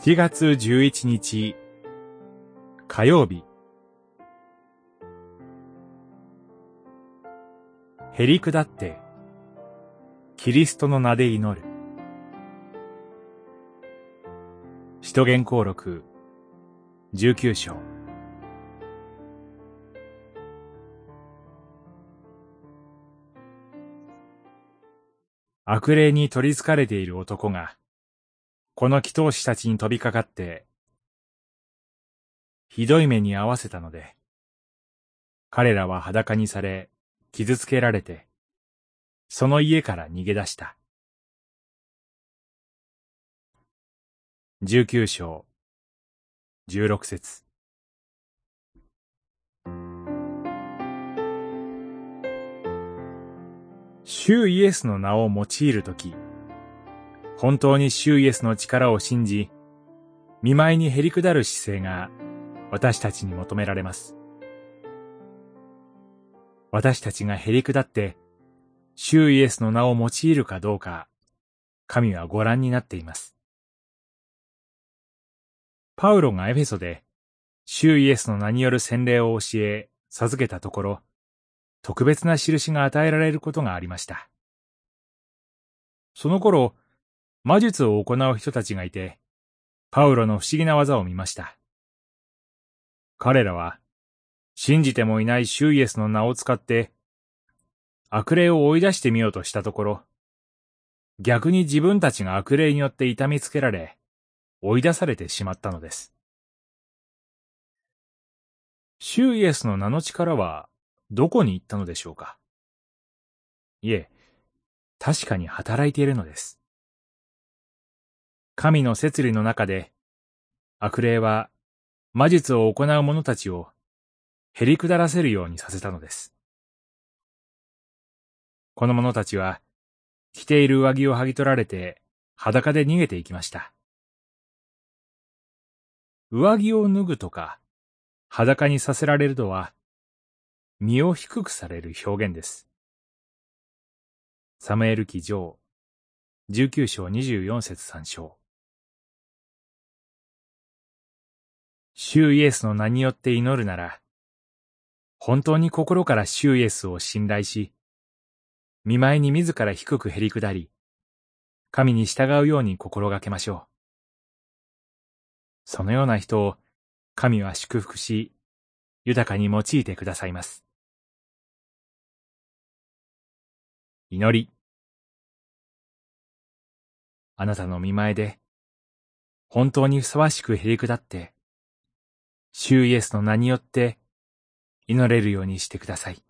7月11日火曜日。へりくだってキリストの名で祈る。使徒言行録19章。悪霊に取り憑かれている男がこの祈祷師たちに飛びかかって、ひどい目に遭わせたので、彼らは裸にされ、傷つけられて、その家から逃げ出した。十九章、十六節。主イエスの名を用いるとき、本当に主イエスの力を信じ、見舞いにへりくだる姿勢が私たちに求められます。私たちがへりくだって、主イエスの名を用いるかどうか、神はご覧になっています。パウロがエフェソで、主イエスの名による洗礼を教え、授けたところ、特別な印が与えられることがありました。その頃、魔術を行う人たちがいて、パウロの不思議な技を見ました。彼らは、信じてもいないシュイエスの名を使って、悪霊を追い出してみようとしたところ、逆に自分たちが悪霊によって痛みつけられ、追い出されてしまったのです。シュイエスの名の力は、どこに行ったのでしょうか？いえ、確かに働いているのです。神の摂理の中で、悪霊は魔術を行う者たちを減り下らせるようにさせたのです。この者たちは、着ている上着を剥ぎ取られて裸で逃げていきました。上着を脱ぐとか、裸にさせられるとは、身を低くされる表現です。サムエル記上、19章24節3章。主イエスの名によって祈るなら、本当に心から主イエスを信頼し、見舞いに自ら低くへり下り、神に従うように心がけましょう。そのような人を神は祝福し、豊かに用いてくださいます。祈り。あなたの見前で、本当にふさわしくへり下って、主イエスの名によって祈れるようにしてください。